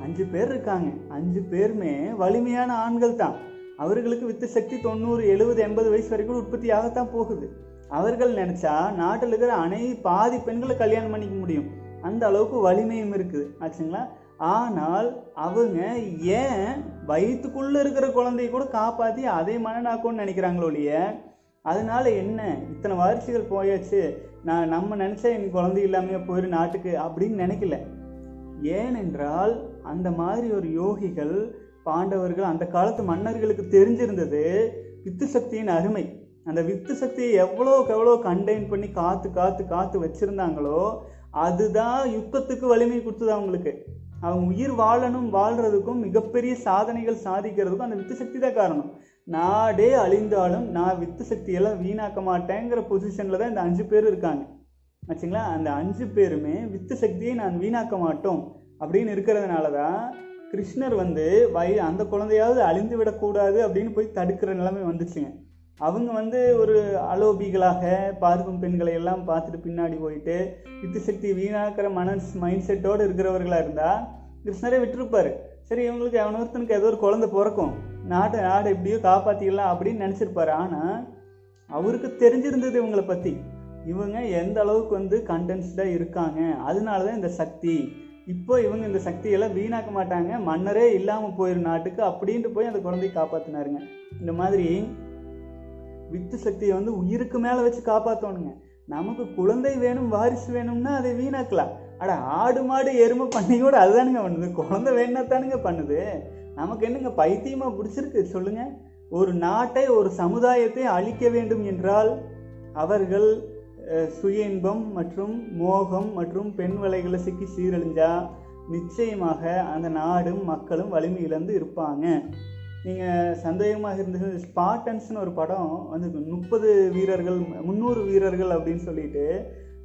அஞ்சு பேர் இருக்காங்க. அஞ்சு பேருமே வலிமையான ஆண்கள் தான். அவர்களுக்கு வித்து சக்தி தொண்ணூறு எழுபது எண்பது வயசு வரைக்கும் உற்பத்தியாகத்தான் போகுது. அவர்கள் நினச்சா நாட்டில் இருக்கிற அனை பாதி பெண்களை கல்யாணம் பண்ணிக்க முடியும். அந்த அளவுக்கு வலிமையும் இருக்குது. ஆச்சுங்களா? ஆனால் அவங்க ஏன் வயிற்றுக்குள்ளே இருக்கிற குழந்தைய கூட காப்பாற்றி அதே மனநாக்கோன்னு நினைக்கிறாங்களோ ஒழிய அதனால என்ன? இத்தனை வாரிசுகள் போயாச்சு. நான் நம்ம நினச்சா என் குழந்தை இல்லாமையே போயிரு நாட்டுக்கு அப்படின்னு நினைக்கல. ஏனென்றால் அந்த மாதிரி ஒரு யோகிகள் பாண்டவர்கள் அந்த காலத்து மன்னர்களுக்கு தெரிஞ்சிருந்தது வித்து சக்தியின் அருமை. அந்த வித்து சக்தியை எவ்வளோக்கு எவ்வளோ கண்டெயின் பண்ணி காத்து காத்து காத்து வச்சிருந்தாங்களோ அதுதான் யுத்தத்துக்கு வலிமை கொடுத்தது அவங்களுக்கு. அவங்க உயிர் வாழணும் வாழ்றதுக்கும் மிகப்பெரிய சாதனைகள் சாதிக்கிறதுக்கும் அந்த வித்து சக்தி தான் காரணம். நாடே அழிந்தாலும் நான் வித்து சக்தியெல்லாம் வீணாக்க மாட்டேங்கிற பொசிஷனில் தான் இந்த அஞ்சு பேர் இருக்காங்க. ஆச்சுங்களா? அந்த அஞ்சு பேருமே வித்து சக்தியை நான் வீணாக்க மாட்டோம் அப்படின்னு இருக்கிறதுனால தான் கிருஷ்ணர் வந்து வய அந்த குழந்தையாவது அழிந்து விடக்கூடாது அப்படின்னு போய் தடுக்கிற நிலைமை வந்துச்சுங்க. அவங்க வந்து ஒரு அலோபிகளாக பார்க்கும் பெண்களை எல்லாம் பார்த்துட்டு பின்னாடி போயிட்டு வித்து சக்தி வீணாக்கிற மனஸ் மைண்ட் செட்டோடு இருக்கிறவர்களாக இருந்தால் கிருஷ்ணரே விட்டுருப்பாரு. சரி இவங்களுக்கு அவனொருத்தனுக்கு ஏதோ ஒரு குழந்தை பிறக்கும். நாட்டை நாடு எப்படியோ காப்பாற்றிடலாம் அப்படின்னு நினச்சிருப்பாரு. ஆனால் அவருக்கு தெரிஞ்சிருந்தது இவங்களை பற்றி இவங்க எந்த அளவுக்கு வந்து கண்டென்ஸ்டாக இருக்காங்க. அதனால தான் இந்த சக்தி. இப்போ இவங்க இந்த சக்தியெல்லாம் வீணாக்க மாட்டாங்க. மன்னரே இல்லாமல் போயிடும் நாட்டுக்கு அப்படின்ட்டு போய் அந்த குழந்தையை காப்பாற்றினாருங்க இந்த மாதிரி வித்து சக்தியை வந்து உயிருக்கு மேலே வச்சு காப்பாற்றணுங்க நமக்கு குழந்தை வேணும் வாரிசு வேணும்னா அதை வீணாக்கலாம். அட ஆடு மாடு எருமை பண்ணி கூட அதுதானுங்க பண்ணுது. குழந்தை வேணும்னா தானுங்க பண்ணுது. நமக்கு என்னங்க பைத்தியமாக பிடிச்சிருக்கு? சொல்லுங்க. ஒரு நாட்டை ஒரு சமுதாயத்தை அழிக்க வேண்டும் என்றால் அவர்கள் சுய இன்பம் மற்றும் மோகம் மற்றும் பெண் வலைகளை சிக்கி சீரழிஞ்சா நிச்சயமாக அந்த நாடும் மக்களும் வலிமை இழந்து இருப்பாங்க. நீங்கள் சந்தேகமாக இருந்தது ஸ்பாட்டன்ஸ்னு ஒரு படம் வந்து முப்பது வீரர்கள் முந்நூறு வீரர்கள் அப்படின்னு சொல்லிட்டு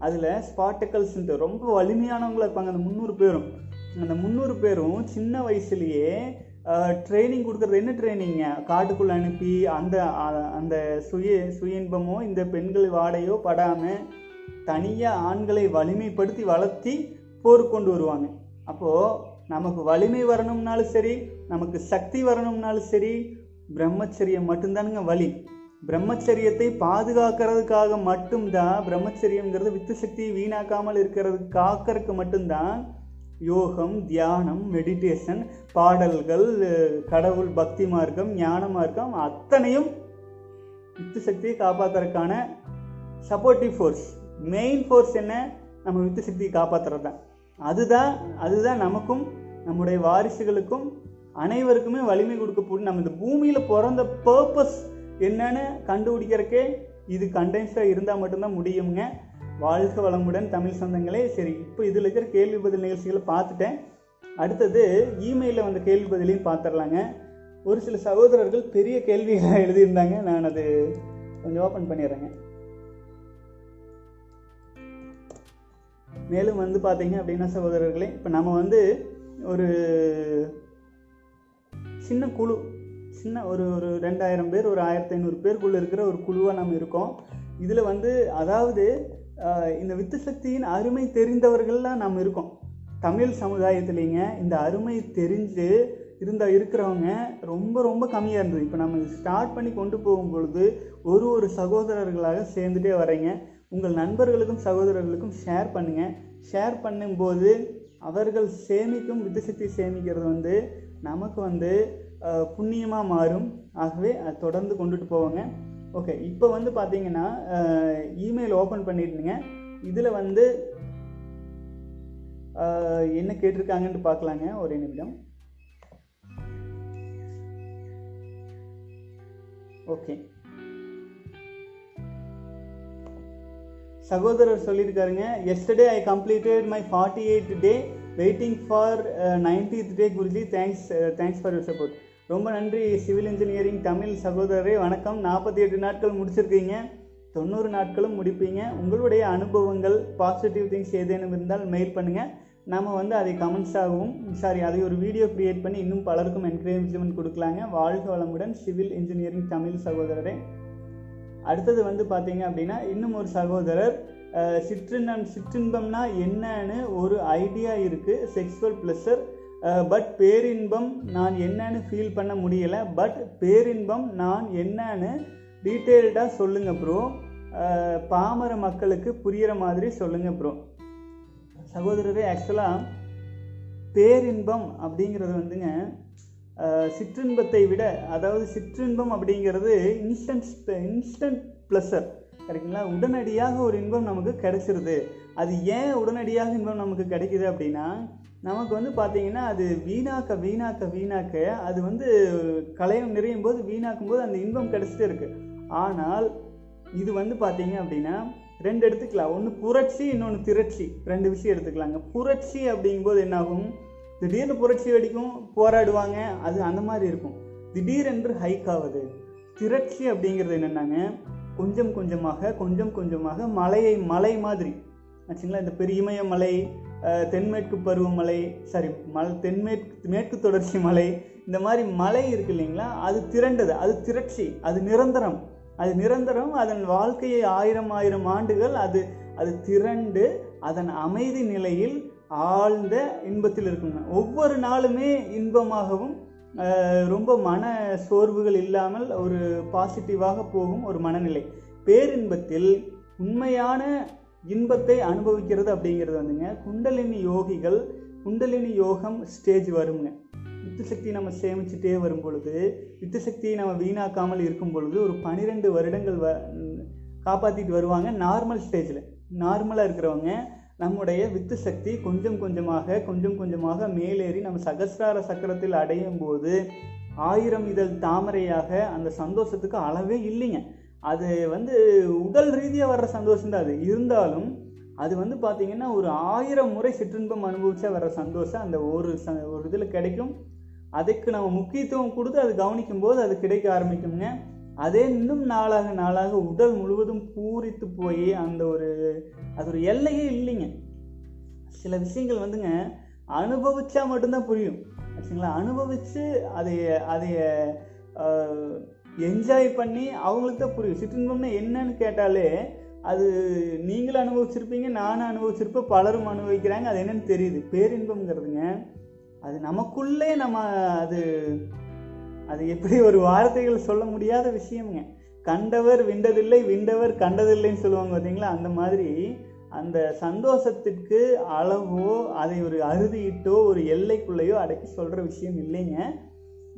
அதில் ஸ்பாட்டக்கல்ஸ்ன்ட்டு ரொம்ப வலிமையானவங்களா இருப்பாங்க அந்த முந்நூறு பேரும். அந்த முந்நூறு பேரும் சின்ன வயசுலேயே ட்ரைனிங் கொடுக்குறது என்ன ட்ரைனிங்க காட்டுக்குள்ளே அனுப்பி அந்த அந்த சுய சுய இன்பமோ இந்த பெண்கள் வாடையோ படாமல் தனியாக ஆண்களை வலிமைப்படுத்தி வளர்த்தி போர் கொண்டு வருவாங்க. அப்போது நமக்கு வலிமை வரணும்னாலும் சரி நமக்கு சக்தி வரணும்னாலும் சரி பிரம்மச்சரியம் மட்டும்தானுங்க வழி பிரம்மச்சரியத்தை பாதுகாக்கிறதுக்காக மட்டும்தான் பிரம்மச்சரியம்ங்கிறது வித்து சக்தியை வீணாக்காமல் இருக்கிறது காக்கறதுக்கு மட்டும்தான் யோகம் தியானம் மெடிடேஷன் பாடல்கள் கடவுள் பக்தி மார்க்கம் ஞான மார்க்கம் அத்தனையும் வித்து சக்தியை காப்பாற்றுறதுக்கான சப்போர்ட்டிவ் ஃபோர்ஸ் மெயின் ஃபோர்ஸ் என்ன? நம்ம வித்து சக்தியை காப்பாத்துறது தான் அதுதான் அதுதான் நமக்கும் நம்முடைய வாரிசுகளுக்கும் அனைவருக்குமே வலிமை கொடுக்கக்கூடிய நம்ம இந்த பூமியில் பிறந்த பர்பஸ் என்னன்னு கண்டுபிடிக்கிறக்கே இது கண்டென்ஸாக இருந்தால் மட்டும்தான் முடியுங்க வாழ்க வளமுடன் தமிழ் சொந்தங்களே. சரி இப்போ இதில் இருக்கிற கேள்வி பதில் நிகழ்ச்சிகளை பார்த்துட்டேன். அடுத்தது இமெயிலில் வந்த கேள்வி பதிலையும் பார்த்துடலாங்க. ஒரு சில சகோதரர்கள் பெரிய கேள்விகளை எழுதியிருந்தாங்க. நான் அது கொஞ்சம் ஓப்பன் பண்ணிடுறேங்க. மேலும் வந்து பார்த்தீங்க அப்படின்னா சகோதரர்களே இப்போ நம்ம வந்து ஒரு சின்ன குழு சின்ன ஒரு ஒரு ரெண்டாயிரம் பேர் ஒரு ஆயிரத்தி ஐநூறு பேருக்குள்ளே இருக்கிற ஒரு குழுவாக நம்ம இருக்கோம். இதில் வந்து அதாவது இந்த வித்து சக்தியின் அருமை தெரிந்தவர்கள்லாம் நம்ம இருக்கோம். தமிழ் சமுதாயத்துலேங்க இந்த அருமை தெரிஞ்சு இருந்த இருக்கிறவங்க ரொம்ப ரொம்ப கம்மியாக இருந்தது. இப்போ நம்ம ஸ்டார்ட் பண்ணி கொண்டு போகும் பொழுது ஒரு ஒரு சகோதரர்களாக சேர்ந்துட்டே வரீங்க. உங்கள் நண்பர்களுக்கும் சகோதரர்களுக்கும் ஷேர் பண்ணுங்கள் ஷேர் பண்ணும்போது அவர்கள் சேமிக்கும் வித்துசக்தி சேமிக்கிறது வந்து நமக்கு வந்து புண்ணியமாக மாறும். ஆகவே அதை தொடர்ந்து கொண்டுட்டு போவாங்க. ஓகே இப்போ வந்து பார்த்தீங்கன்னா இமெயில் ஓப்பன் பண்ணியிருந்தீங்க இதில் வந்து என்ன கேட்டிருக்காங்கன்ட்டு பார்க்கலாங்க ஒரு நிமிடம். ஓகே சகோதரர் சொல்லியிருக்காருங்க yesterday I completed my forty eighth day waiting for ninetieth day Guruji. Thanks thanks for your support ரொம்ப நன்றி சிவில் இன்ஜினியரிங் தமிழ் சகோதரரே. வணக்கம். நாற்பத்தி எட்டு நாட்கள் முடிச்சிருக்கீங்க. தொண்ணூறு நாட்களும் முடிப்பீங்க. உங்களுடைய அனுபவங்கள் பாசிட்டிவ் திங்ஸ் ஏதேனும் இருந்தால் மெயில் பண்ணுங்கள் நம்ம வந்து அதை கமெண்ட்ஸாகவும் சாரி அதை ஒரு வீடியோ கிரியேட் பண்ணி இன்னும் பலருக்கும் என்கரேஜ்மெண்ட் கொடுக்கலாங்க. வாழ்க வளமுடன் சிவில் இன்ஜினியரிங் தமிழ் சகோதரரே. அடுத்தது வந்து பார்த்தீங்க அப்படின்னா இன்னும் ஒரு சகோதரர் சிற்றின்பம் சிற்றின்பம்னா என்னன்னு ஒரு ஐடியா இருக்குது செக்ஸுவல் ப்ளஸர் பட் பேரின்பம் நான் என்னன்னு ஃபீல் பண்ண முடியலை பட் பேரின்பம் நான் என்னன்னு டீட்டெயில்டாக சொல்லுங்கள் ப்ரோ பாமர மக்களுக்கு புரிகிற மாதிரி சொல்லுங்கள் ப்ரோ சகோதரரே ஆக்சுவலாக பேரின்பம் அப்படிங்கிறது வந்துங்க சிற்றின்பத்தை விட அதாவது சிற்றின்பம் அப்படிங்கிறது இன்ஸ்டன்ட் இன்ஸ்டன்ட் ப்ளஸர் கரெக்டுங்களா உடனடியாக ஒரு இன்பம் நமக்கு கிடைச்சிருது. அது ஏன் உடனடியாக இன்பம் நமக்கு கிடைக்குது அப்படின்னா நமக்கு வந்து பார்த்திங்கன்னா அது வீணாக்க வீணாக்க வீணாக்க அது வந்து கலையம் நிறையும் போது வீணாக்கும் போது அந்த இன்பம் கிடச்சிட்டு இருக்குது ஆனால் இது வந்து பார்த்திங்க அப்படின்னா ரெண்டு எடுத்துக்கலாம். ஒன்று புரட்சி இன்னொன்று திரட்சி. ரெண்டு விஷயம் எடுத்துக்கலாங்க. புரட்சி அப்படிங்கும்போது என்னாகும்? திடீர்னு புரட்சி வெடிக்கும் போராடுவாங்க அது அந்த மாதிரி இருக்கும். திடீரென்று ஹைக் ஆகுது. திரட்சி அப்படிங்கிறது என்னென்னாங்க? கொஞ்சம் கொஞ்சமாக கொஞ்சம் கொஞ்சமாக மலையை மலை மாதிரி. ஆச்சுங்களா? இந்த பெரிய இமயமலை தென்மேற்கு பருவமழை சாரி மல் தென்மேற்கு மேற்கு தொடர்ச்சி மலை இந்த மாதிரி மலை இருக்கு இல்லைங்களா? அது திரண்டது அது திரட்சி அது நிரந்தரம். அது நிரந்தரம் அதன் வாழ்க்கையை ஆயிரம் ஆயிரம் ஆண்டுகள் அது அது திரண்டு அதன் அமைதி நிலையில் ஆழ்ந்த இன்பத்தில் இருக்குங்க. ஒவ்வொரு நாளுமே இன்பமாகவும் ரொம்ப மன சோர்வுகள் இல்லாமல் ஒரு பாசிட்டிவாக போகும் ஒரு மனநிலை. பேரின்பத்தில் உண்மையான இன்பத்தை அனுபவிக்கிறது அப்படிங்கிறது வந்துங்க. குண்டலினி யோகிகள் குண்டலினி யோகம் ஸ்டேஜ் வருங்க. வித்து நம்ம சேமிச்சுட்டே வரும் பொழுது வித்து சக்தியை நம்ம வீணாக்காமல் இருக்கும் பொழுது ஒரு பன்னிரெண்டு வருடங்கள் வ காப்பாற்றிட்டு வருவாங்க நார்மல் ஸ்டேஜில் நார்மலாக இருக்கிறவங்க நம்முடைய வித்து சக்தி கொஞ்சம் கொஞ்சமாக கொஞ்சம் கொஞ்சமாக மேலேறி நம்ம சகசிரார சக்கரத்தில் அடையும் போது ஆயிரம் இதழ் தாமரையாக அந்த சந்தோஷத்துக்கு அளவே இல்லைங்க. அது வந்து உடல் ரீதியாக வர்ற சந்தோஷம் தான் அது. இருந்தாலும் அது வந்து பார்த்தீங்கன்னா ஒரு ஆயிரம் முறை சிற்றின்பம் அனுபவிச்சா வர்ற சந்தோஷம் அந்த ஒரு ச ஒரு இதில் கிடைக்கும். அதுக்கு நம்ம முக்கியத்துவம் கொடுத்து அது கவனிக்கும் போது அது கிடைக்க ஆரம்பிக்குங்க அதே இன்னும் நாளாக நாளாக உடல் முழுவதும் பூரித்து போய் அந்த ஒரு அது ஒரு எல்லையே இல்லைங்க. சில விஷயங்கள் வந்துங்க அனுபவிச்சா மட்டும்தான் புரியும். ஆச்சுங்களா? அனுபவிச்சு அதைய அதைய என்ஜாய் பண்ணி அவங்களுக்கு தான் புரியும். சிற்றின்பம்னா என்னன்னு கேட்டாலே அது நீங்களும் அனுபவிச்சிருப்பீங்க நானும் அனுபவிச்சிருப்பேன் பலரும் அனுபவிக்கிறாங்க அது என்னன்னு தெரியுது. பேரின்பம்ங்கிறதுங்க அது நமக்குள்ளே நம்ம அது அது எப்படி ஒரு வார்த்தைகள் சொல்ல முடியாத விஷயம்ங்க. கண்டவர் விண்டதில்லை விண்டவர் கண்டதில்லைன்னு சொல்லுவாங்க பார்த்தீங்களா அந்த மாதிரி அந்த சந்தோஷத்திற்கு அளவோ அதை ஒரு அறுதியிட்டோ ஒரு எல்லைக்குள்ளேயோ அடக்கி சொல்கிற விஷயம் இல்லைங்க.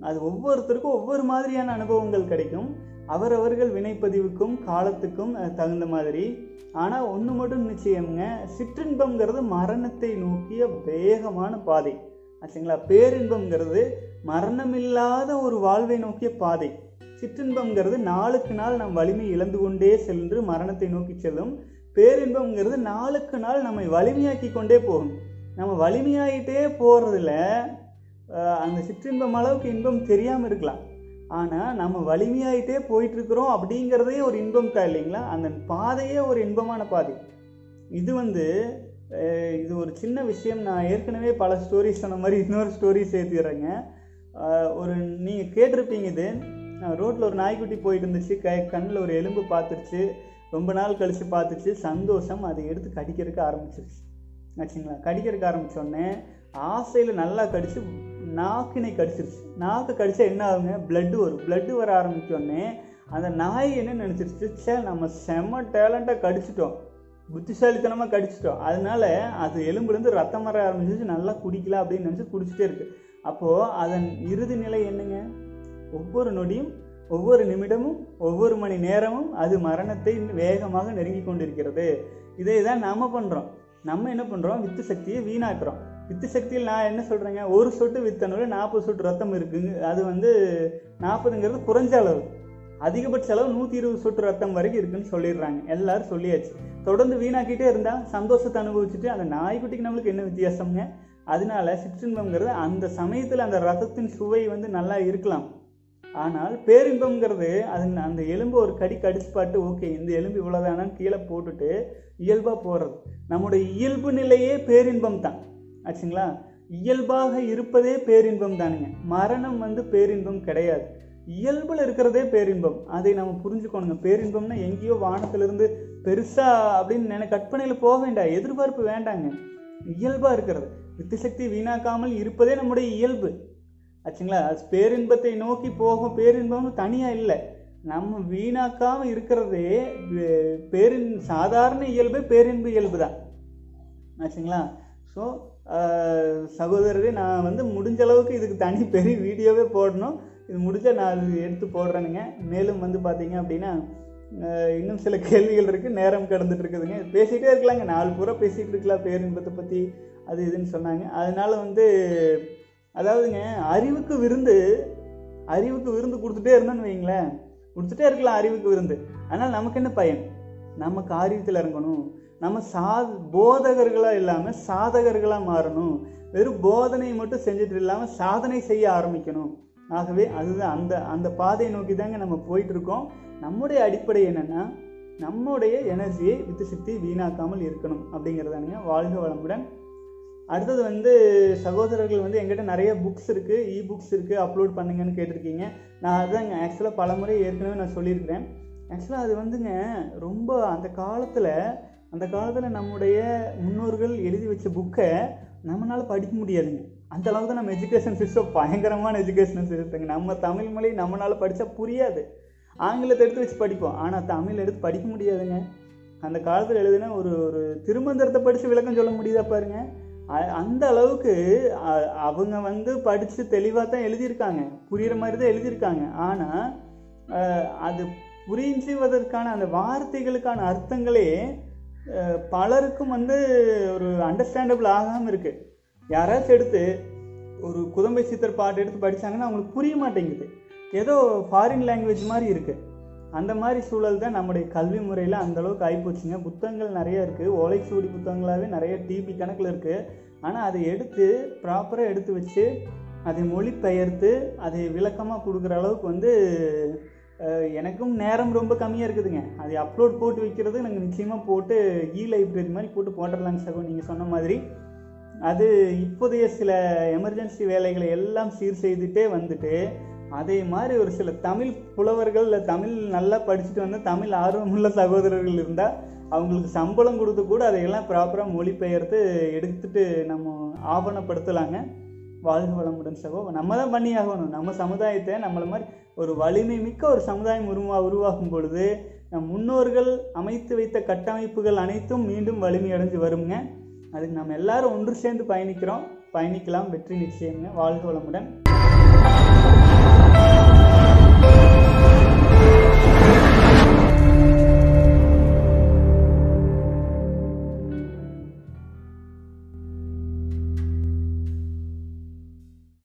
அது ஒவ்வொருத்தருக்கும் ஒவ்வொரு மாதிரியான அனுபவங்கள் கிடைக்கும். அவரவர்கள் வினைப்பதிவுக்கும் காலத்துக்கும் தகுந்த மாதிரி. ஆனால் ஒன்று மட்டும் நிச்சயம்ங்க சிற்றின்பம்ங்கிறது மரணத்தை நோக்கிய வேகமான பாதை. ஆச்சுங்களா? பேரின்பம்ங்கிறது மரணமில்லாத ஒரு வாழ்வை நோக்கிய பாதை. சிற்றின்பம்ங்கிறது நாளுக்கு நாள் நம் வலிமை இழந்து கொண்டே சென்று மரணத்தை நோக்கி செல்லும். பேரின்பம்ங்கிறது நாளுக்கு நாள் நம்மை வலிமையாக்கி கொண்டே போகும். நம்ம வலிமையாகிட்டே போகிறதுல அந்த சிற்றின்பம் அளவுக்கு இன்பம் தெரியாமல் இருக்கலாம். ஆனால் நம்ம வலிமையாயிட்டே போயிட்டுருக்குறோம் அப்படிங்கிறதே ஒரு இன்பம் தான் இல்லைங்களா? அந்த பாதையே ஒரு இன்பமான பாதை. இது வந்து இது ஒரு சின்ன விஷயம். நான் ஏற்கனவே பல ஸ்டோரிஸ் சொன்ன மாதிரி இன்னொரு ஸ்டோரி சேர்த்துக்கிறேங்க. ஒரு நீங்கள் கேட்டிருப்பீங்க இது. ரோட்டில் ஒரு நாய்க்குட்டி போயிட்டு இருந்துச்சு. க கண்ணில் ஒரு எலும்பு பார்த்துருச்சு. ரொம்ப நாள் கழித்து பார்த்துச்சு. சந்தோஷம். அதை எடுத்து கடிக்கிறதுக்கு ஆரம்பிச்சிருச்சு. ஆச்சுங்களா? கடிக்கிறதுக்கு ஆரம்பித்தோடனே ஆசையில் நல்லா கடித்து நாக்கினை கடிச்சிருச்சு. நாக்கு கடிச்சா என்ன ஆகுங்க? பிளட்டு வரும். பிளட்டு வர ஆரம்பித்தோடனே அந்த நாய் என்ன நினச்சிருச்சு? சே நம்ம செம்ம டேலண்ட்டாக கடிச்சிட்டோம். புத்திசாலித்தனமாக கடிச்சிட்டோம். அதனால அது எலும்புலேருந்து ரத்தம் வர ஆரம்பிச்சிச்சு நல்லா குடிக்கலாம் அப்படின்னு நினச்சி குடிச்சிட்டே இருக்கு. அப்போது அதன் இறுதி நிலை என்னங்க? ஒவ்வொரு நொடியும் ஒவ்வொரு நிமிடமும் ஒவ்வொரு மணி நேரமும் அது மரணத்தை வேகமாக நெருங்கி கொண்டிருக்கிறது. இதை தான் நாம் பண்ணுறோம் நம்ம என்ன பண்ணுறோம் வித்து சக்தியை வீணாக்குறோம். வித்து சக்தியில் நான் என்ன சொல்கிறேங்க ஒரு சொட்டு வித்தணுல நாற்பது சொட்டு ரத்தம் இருக்குங்க. அது வந்து நாற்பதுங்கிறது குறைஞ்ச அளவு. அதிகபட்ச அளவு நூற்றி இருபது சொட்டு ரத்தம் வரைக்கும் இருக்குன்னு சொல்லிடுறாங்க. எல்லாரும் சொல்லியாச்சு. தொடர்ந்து வீணாக்கிட்டே இருந்தால் சந்தோஷத்தை அனுபவிச்சுட்டு அந்த நாய்க்குட்டிக்கு நம்மளுக்கு என்ன வித்தியாசம்ங்க? அதனால சிற்றின்பம்ங்கிறது அந்த சமயத்தில் அந்த ரத்தத்தின் சுவை வந்து நல்லா இருக்கலாம். ஆனால் பேரின்பம்ங்கிறது அது அந்த எலும்பு ஒரு கடி கடிச்சு பாட்டு ஓகே இந்த எலும்பு இவ்வளோதானான்னு கீழே போட்டுட்டு இயல்பாக போகிறது நம்முடைய இயல்பு நிலையே பேரின்பம் தான் ஆச்சுங்களா? இயல்பாக இருப்பதே பேரின்பம் தானுங்க. மரணம் வந்து பேரின்பம் கிடையாது. இயல்பில் இருக்கிறதே பேரின்பம். அதை நம்ம புரிஞ்சுக்கணுங்க. பேரின்பம்னா எங்கேயோ வானத்திலிருந்து பெருசா அப்படின்னு நினை கற்பனையில் போக வேண்டாம். எதிர்பார்ப்பு வேண்டாங்க. இயல்பாக இருக்கிறது. வித்து சக்தி வீணாக்காமல் இருப்பதே நம்முடைய இயல்பு. ஆச்சுங்களா? அது பேரின்பத்தை நோக்கி போகும். பேரின்பம்னு தனியாக இல்லை. நம்ம வீணாக்காமல் இருக்கிறதே பேரின் சாதாரண இயல்பு பேரின்பு இயல்பு தான். ஆச்சுங்களா? ஸோ சகோதரரே நான் வந்து முடிஞ்ச அளவுக்கு இதுக்கு தனி பெரிய வீடியோவே போடணும். இது முடிஞ்சால் நான் அது எடுத்து போடுறேனுங்க. மேலும் வந்து பார்த்தீங்க அப்படின்னா இன்னும் சில கேள்விகள் இருக்குது நேரம் கடந்துட்டு இருக்குதுங்க. பேசிகிட்டே இருக்கலாங்க. நாலு பூரா பேசிகிட்டு இருக்கலாம். பேரின்பத்தை பற்றி அது இதுன்னு சொன்னாங்க. அதனால் வந்து அதாவதுங்க அறிவுக்கு விருந்து அறிவுக்கு விருந்து கொடுத்துட்டே இருந்தோன்னு வைங்களேன். கொடுத்துட்டே இருக்கலாம் அறிவுக்கு விருந்து. அதனால் நமக்கு என்ன பயன்? நம்ம காரியத்தில் இறங்கணும். நம்ம சா போதகர்களாக இல்லாமல் சாதகர்களாக மாறணும். வெறும் போதனை மட்டும் செஞ்சுட்டு இல்லாமல் சாதனை செய்ய ஆரம்பிக்கணும். ஆகவே அதுதான் அந்த அந்த பாதையை நோக்கி தாங்க நம்ம போயிட்டுருக்கோம். நம்முடைய அடிப்படை என்னென்னா நம்முடைய எனர்ஜியை வித்து சக்தி வீணாக்காமல் இருக்கணும் அப்படிங்கிறதானுங்க வாழ்க வளமுடன். அடுத்தது வந்து சகோதரர்கள் வந்து எங்கிட்ட நிறைய புக்ஸ் இருக்குது இ புக்ஸ் இருக்குது அப்லோட் பண்ணுங்கன்னு கேட்டிருக்கீங்க. நான் அதுதாங்க ஆக்சுவலாக பல முறை ஏற்கனவே நான் சொல்லியிருக்கிறேன். ஆக்சுவலாக அது வந்துங்க ரொம்ப அந்த காலத்தில் அந்த காலத்தில் நம்முடைய முன்னோர்கள் எழுதி வச்ச புக்கை நம்மளால் படிக்க முடியாதுங்க. அந்த அளவுக்கு தான் நம்ம எஜுகேஷன் சிஸ்டம் பயங்கரமான எஜுகேஷன் சிஸ்டங்க நம்ம தமிழ் மொழி நம்மளால் படித்தா புரியாது. ஆங்கிலத்தை எடுத்து வச்சு படிப்போம். ஆனால் தமிழ் எடுத்து படிக்க முடியாதுங்க. அந்த காலத்தில் எழுதின ஒரு ஒரு திருமந்திரத்தை படித்து விளக்கம் சொல்ல முடியுதா பாருங்க. அந்த அளவுக்கு அவங்க வந்து படித்து தெளிவாக தான் எழுதியிருக்காங்க. புரிகிற மாதிரி தான் எழுதியிருக்காங்க. ஆனால் அது புரிஞ்சுவதற்கான அந்த வார்த்தைகளுக்கான அர்த்தங்களே பலருக்கும் வந்து ஒரு அண்டர்ஸ்டாண்டபிள் ஆகாமல் இருக்குது யாராச்சும் எடுத்து ஒரு குதம்பை சித்தர் பாட்டு எடுத்து படித்தாங்கன்னா அவங்களுக்கு புரிய மாட்டேங்குது. ஏதோ ஃபாரின் லாங்குவேஜ் மாதிரி இருக்குது அந்த மாதிரி சூழல் தான் நம்முடைய கல்வி முறையில் அந்தளவுக்கு ஆகிப்போச்சுங்க புத்தகங்கள் நிறைய இருக்குது ஓலைச்சுவடி புத்தகங்களாகவே நிறைய டிபி கணக்கில் இருக்குது ஆனால் அதை எடுத்து ப்ராப்பராக எடுத்து வச்சு அதை மொழிபெயர்த்து அதை விளக்கமாக கொடுக்குற அளவுக்கு வந்து எனக்கும் நேரம் ரொம்ப கம்மியாக இருக்குதுங்க. அதை அப்லோட் போட்டு வைக்கிறது நாங்கள் நிச்சயமாக போட்டு இ லைப்ரரி மாதிரி போட்டு போட்டுடலாங்க சகோ நீங்கள் சொன்ன மாதிரி. அது இப்போதைய சில எமர்ஜென்சி வேலைகளை எல்லாம் சீர் செய்துட்டே வந்துட்டு அதே மாதிரி ஒரு சில தமிழ் புலவர்கள் இல்லை தமிழ் நல்லா படிச்சுட்டு வந்து தமிழ் ஆர்வமுள்ள சகோதரர்கள் இருந்தால் அவங்களுக்கு சம்பளம் கொடுத்து கூட அதையெல்லாம் ப்ராப்பராக மொழிபெயர்த்து எடுத்துட்டு நம்ம ஆவணப்படுத்தலாங்க. வாழ்க வளமுடன் சகோ. நம்ம தான் பண்ணி ஆகணும் நம்ம சமுதாயத்தை நம்மளை மாதிரி ஒரு வலிமை மிக்க ஒரு சமுதாயம் உருவா உருவாகும் பொழுது நம் முன்னோர்கள் அமைத்து வைத்த கட்டமைப்புகள் அனைத்தும் மீண்டும் வலிமையடைஞ்சு வருங்க. அதுக்கு நம்ம எல்லாரும் ஒன்று சேர்ந்து பயணிக்கிறோம். பயணிக்கலாம். வெற்றி நிச்சயம்ங்க. வாழ்க வளமுடன்.